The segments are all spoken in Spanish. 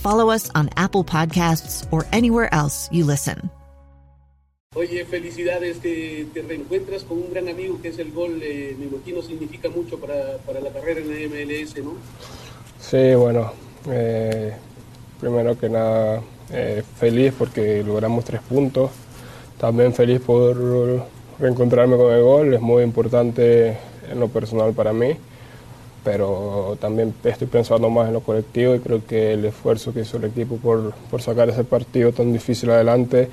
follow us on Apple Podcasts, or anywhere else you listen. Oye, felicidades, te, te, reencuentras con un gran amigo que es el gol, eh, me imagino significa mucho para, para, la carrera en la MLS, ¿no? Sí, bueno, eh, primero que nada, eh, feliz porque logramos tres puntos, también feliz por reencontrarme con el gol, es muy importante en lo personal para mí, pero también estoy pensando más en lo colectivo y creo que el esfuerzo que hizo el equipo por, por sacar ese partido tan difícil adelante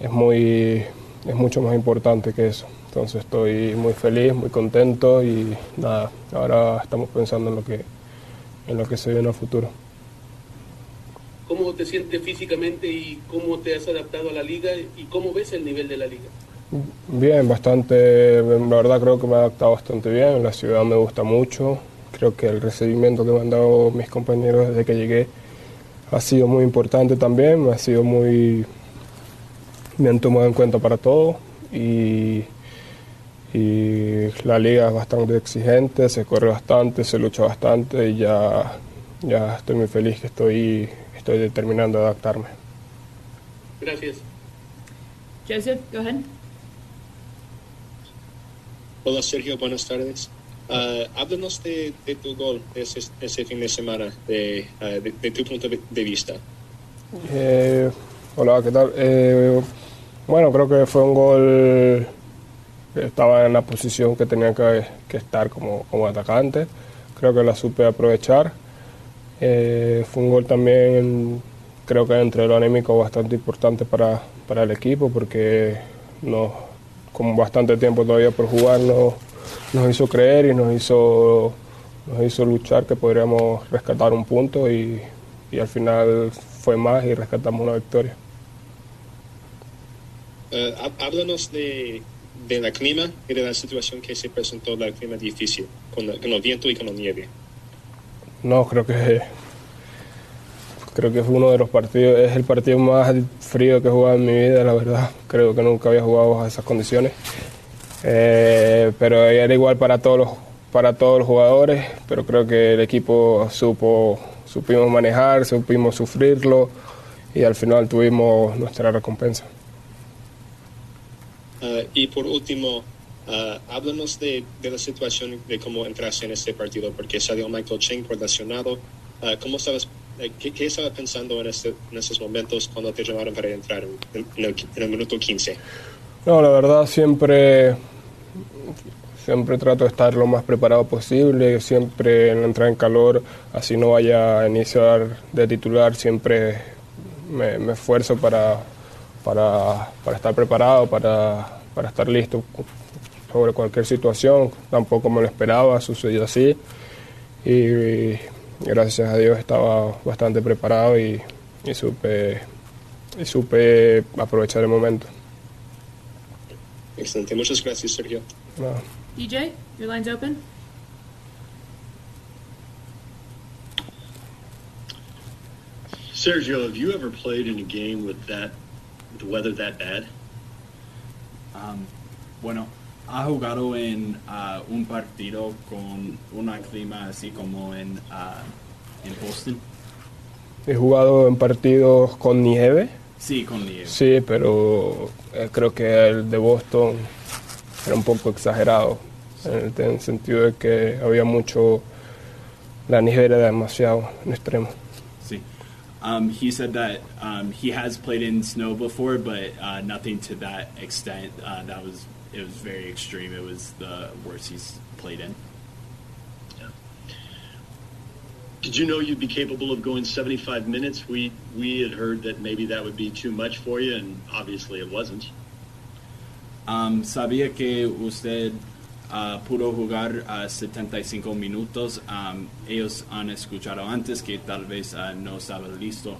es, muy, es mucho más importante que eso. Entonces estoy muy feliz, muy contento y nada, ahora estamos pensando en lo que, en lo que se viene futuro. ¿Cómo te sientes físicamente y cómo te has adaptado a la liga y cómo ves el nivel de la liga? Bien, bastante, la verdad creo que me he adaptado bastante bien, la ciudad me gusta mucho, creo que el recibimiento que me han dado mis compañeros desde que llegué ha sido muy importante también, ha sido muy, me han tomado en cuenta para todo y, y la liga es bastante exigente, se corre bastante, se lucha bastante y ya, ya estoy muy feliz que estoy, estoy determinando adaptarme. Gracias. Joseph, go ahead. Hola Sergio, buenas tardes. Uh, háblanos de, de, tu gol ese, ese, fin de semana, de, de, de tu punto de vista. Eh, hola, ¿qué tal? Eh, bueno, creo que fue un gol que estaba en la posición que tenía que, que estar como, como, atacante. Creo que la supe aprovechar. Eh, fue un gol también, creo que entre lo anémico bastante importante para, para el equipo porque nos con bastante tiempo todavía por jugar, nos, nos hizo creer y nos hizo, nos hizo luchar que podríamos rescatar un punto y, y al final fue más y rescatamos una victoria. Uh, háblanos de, de, la clima y de la situación que se presentó, la clima difícil, con, con el viento y con la nieve. No, creo que creo que fue uno de los partidos, es el partido más frío que he jugado en mi vida, la verdad. Creo que nunca había jugado a esas condiciones. Eh, pero era igual para todos los para todos los jugadores, pero creo que el equipo supo supimos manejar, supimos sufrirlo y al final tuvimos nuestra recompensa. Uh, y por último, uh, háblanos de, de, la situación de cómo entraste en este partido, porque salió Michael Cheng por lesionado. Uh, ¿Cómo sabes ¿Qué, ¿Qué, estabas pensando en, este, en, esos momentos cuando te llamaron para entrar en, en, el, en, el, minuto 15? No, la verdad siempre, siempre trato de estar lo más preparado posible, siempre en entrar en calor, así no vaya a iniciar de titular, siempre me, me esfuerzo para, para, para, estar preparado, para, para estar listo sobre cualquier situación. Tampoco me lo esperaba, sucedió así. Y, gracias a Dios estaba bastante preparado y, y, supe, y supe aprovechar el momento. Excelente, muchas gracias Sergio. No. DJ, your line's open. Sergio, have you ever played in a game with that, with the weather that bad? Um, bueno, ha jugado en uh, un partido con un clima así como en, uh, en Boston? He jugado en partidos con nieve. Sí, con nieve. Sí, pero eh, creo que el de Boston era un poco exagerado, sí. en, el, en, el, sentido de que había mucho, la nieve era demasiado en extremo. Sí. Um, he said that um, he has played in snow before, but uh, nothing to that extent. Uh, that was it was very extreme. It was the worst he's played in. Did you know you'd be capable of going 75 minutes? We we had heard that maybe that would be too much for you, and obviously it wasn't. Um, sabía que usted uh, pudo jugar uh, 75 minutos. Um, ellos han escuchado antes que tal vez uh, no estaba listo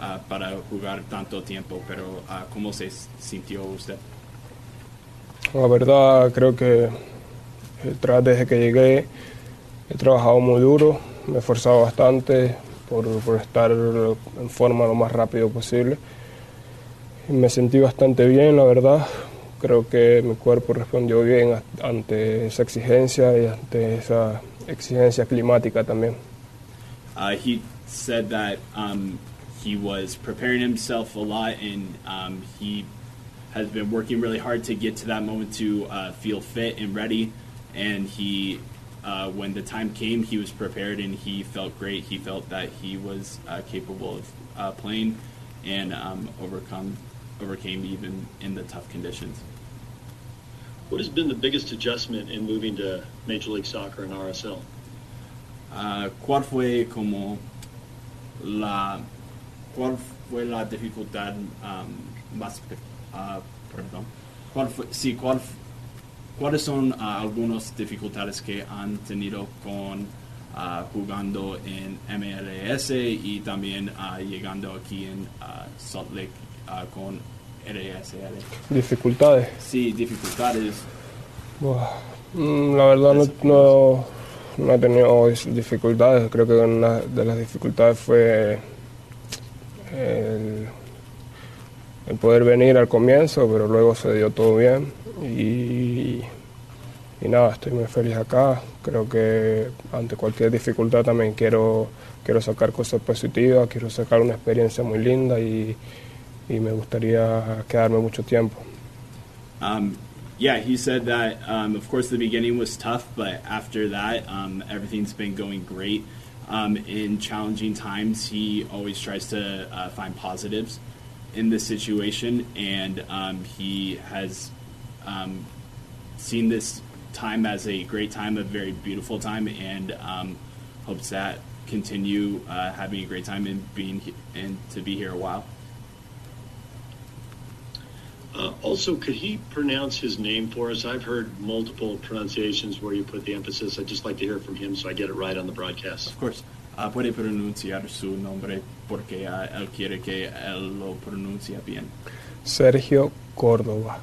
uh, para jugar tanto tiempo, pero uh, ¿cómo se sintió usted? La verdad, creo que eh, desde que llegué he trabajado muy duro, me he esforzado bastante por, por estar en forma lo más rápido posible. Me sentí bastante bien, la verdad. Creo que mi cuerpo respondió bien ante esa exigencia y ante esa exigencia climática también. Uh, he said that um, he was preparing himself a lot and um, he has been working really hard to get to that moment to uh, feel fit and ready. And he, uh, when the time came, he was prepared and he felt great. He felt that he was uh, capable of uh, playing and um, overcome, overcame even in the tough conditions. What has been the biggest adjustment in moving to Major League Soccer and RSL? Ah, ¿Cuál fue como la cuál fue la dificultad um, más pe- ah, perdón cuál fue sí cuál cuáles son ah, algunas dificultades que han tenido con ah, jugando en MLS y también llegando aquí en Salt Lake con RSL Dificultades. sí dificultades mm, La verdad no, no, no he tenido dificultades. Creo que una de las dificultades fue el poder venir al comienzo, pero luego se dio todo bien. Y, y nada, estoy muy feliz acá. Creo que ante cualquier dificultad también quiero, quiero sacar cosas positivas, quiero sacar una experiencia muy linda y, y me gustaría quedarme mucho tiempo. Um, yeah, he said that, um, of course, the beginning was tough, but after that, um, everything's been going great. Um, in challenging times, he always tries to uh, find positives in this situation, and um, he has um, seen this time as a great time, a very beautiful time, and um, hopes that continue uh, having a great time and being he- and to be here a while. Uh, also, could he pronounce his name for us? I've heard multiple pronunciations where you put the emphasis. I'd just like to hear from him so I get it right on the broadcast. Of course. Ah, puede pronunciar su nombre porque ah, él quiere que él lo pronuncie bien. Sergio Córdoba.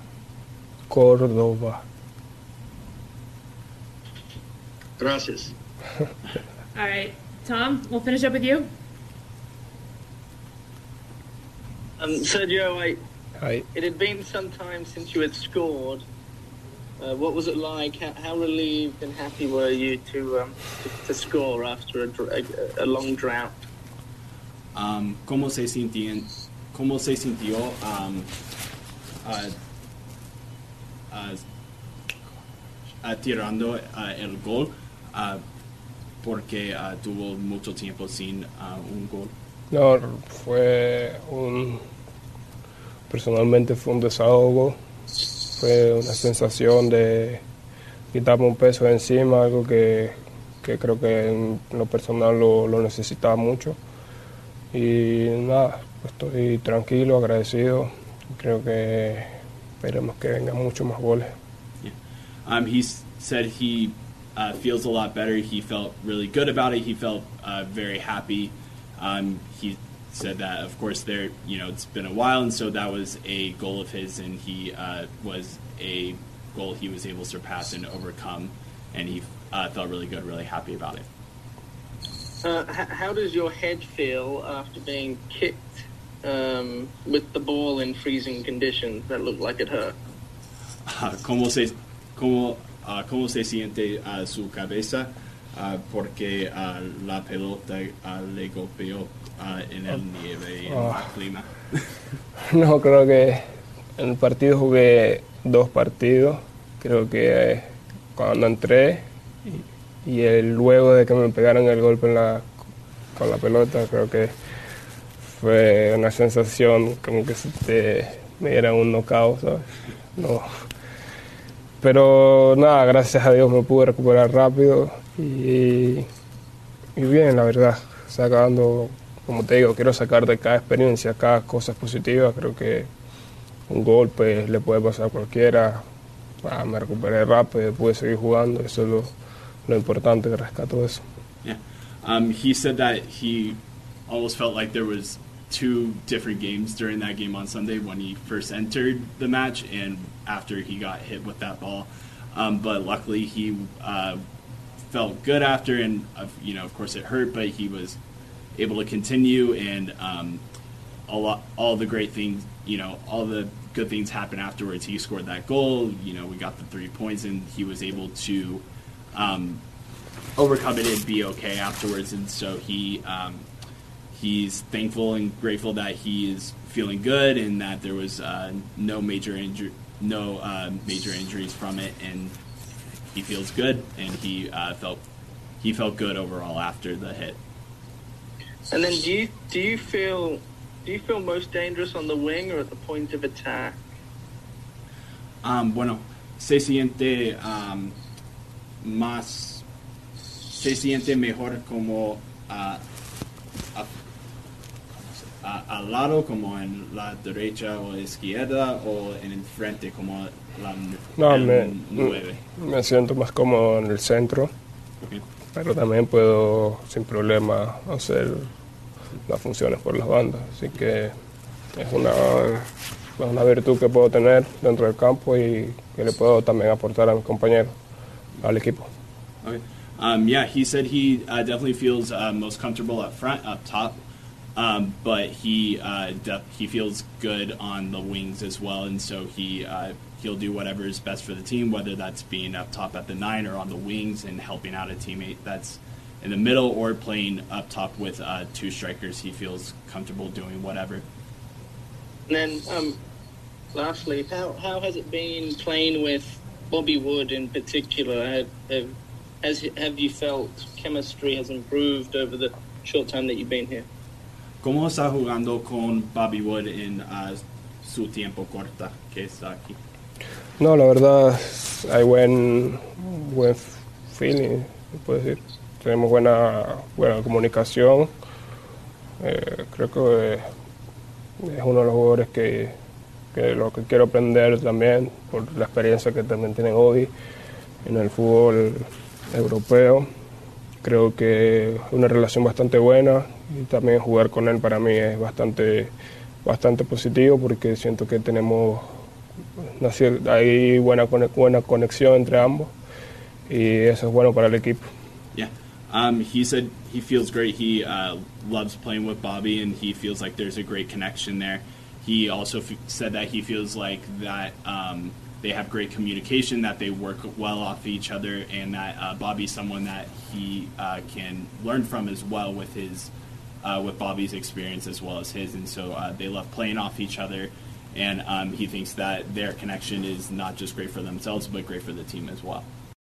Córdoba. Gracias. All right, Tom, we'll finish up with you. Um, Sergio, I, Hi. it had been some time since you had scored. Uh, what was it like? How, how relieved and happy were you to um, to, to score after a, a, a long drought? Um, ¿Cómo se sintió, cómo se sintió um, ah, ah, tirando el gol? porque tuvo mucho tiempo sin un gol. No, fue un. Personalmente fue un desahogo. Fue una sensación de quitarme un peso de encima, algo que, que creo que en lo personal lo, lo necesitaba mucho. Y nada, estoy tranquilo, agradecido. Creo que esperemos que vengan muchos más goles. Um, he said he uh, feels a lot better. He felt really good about it. He felt uh, very happy. Um, he said that, of course, there you know it's been a while, and so that was a goal of his, and he uh, was a goal he was able to surpass and overcome, and he uh, felt really good, really happy about it. Uh, h- how does your head feel after being kicked um, with the ball in freezing conditions that looked like it hurt? ¿Cómo se cómo ah, cómo se siente ah, su cabeza? Ah, porque ah, la pelota ah, le golpeó en el nieve y en el clima. No, creo que en el partido jugué dos partidos. Creo que eh, cuando entré y, el, luego de que me pegaron el golpe en la, con la pelota, creo que fue una sensación como que si te me dieran un knockout, ¿sabes? No. Pero nada, gracias a Dios me pude recuperar rápido y, y bien, la verdad. Sacando, como te digo, quiero sacar de cada experiencia, cada cosa positiva. Creo que un golpe le puede pasar a cualquiera. Ah, me recuperé rápido, pude seguir jugando. Eso es lo, lo importante que rescato eso. Yeah. Um, he said that he almost felt like there was two different games during that game on Sunday when he first entered the match and after he got hit with that ball. Um, but luckily, he uh, felt good after, and uh, you know, of course, it hurt, but he was able to continue, and um, a lot, all the great things, you know, all the good things happened afterwards. He scored that goal. You know, we got the three points, and he was able to um, overcome it and be okay afterwards. And so he um, he's thankful and grateful that he is feeling good and that there was uh, no major injury, no uh, major injuries from it, and he feels good and he uh, felt he felt good overall after the hit. And then, do you do you feel do you feel most dangerous on the wing or at the point of attack? Um, bueno, se siente um, más, se siente mejor como uh, a, al lado como en la derecha o izquierda o en el frente como la No, me, nueve. me siento más cómodo en el centro, pero también puedo sin problema hacer las funciones por las bandas. Así que es una, es una virtud que puedo tener dentro del campo y que le puedo también aportar a mis compañeros, al equipo. Okay. Um, yeah, he said he uh, definitely feels uh, most comfortable up front, up top, um, but he uh, de- he feels good on the wings as well, and so he uh, he'll do whatever is best for the team, whether that's being up top at the nine or on the wings and helping out a teammate that's in the middle or playing up top with uh, two strikers. He feels comfortable doing whatever. And then, um, lastly, how how has it been playing with Bobby Wood in particular? Have, have, has have you felt chemistry has improved over the short time that you've been here? ¿Cómo está jugando con Bobby Wood en uh, su tiempo corta que está aquí? No, la verdad hay buen, buen feeling, se puede decir. Tenemos buena, buena comunicación. Eh, creo que es uno de los jugadores que, que lo que quiero aprender también por la experiencia que también tiene Odi en el fútbol europeo. Creo que es una relación bastante buena y también jugar con él para mí es bastante, bastante positivo porque siento que tenemos hay buena, buena conexión entre ambos y eso es bueno para el equipo. Yeah. Um, he said he feels great. He uh, loves playing with Bobby, and he feels like there's a great connection there. He also said that he feels like that um, they have great communication, that they work well off each other, and that uh, Bobby's someone that he uh, can learn from as well with his uh, with Bobby's experience as well as his, and so uh, they love playing off each other. And um, he thinks that their connection is not just great for themselves, but great for the team as well.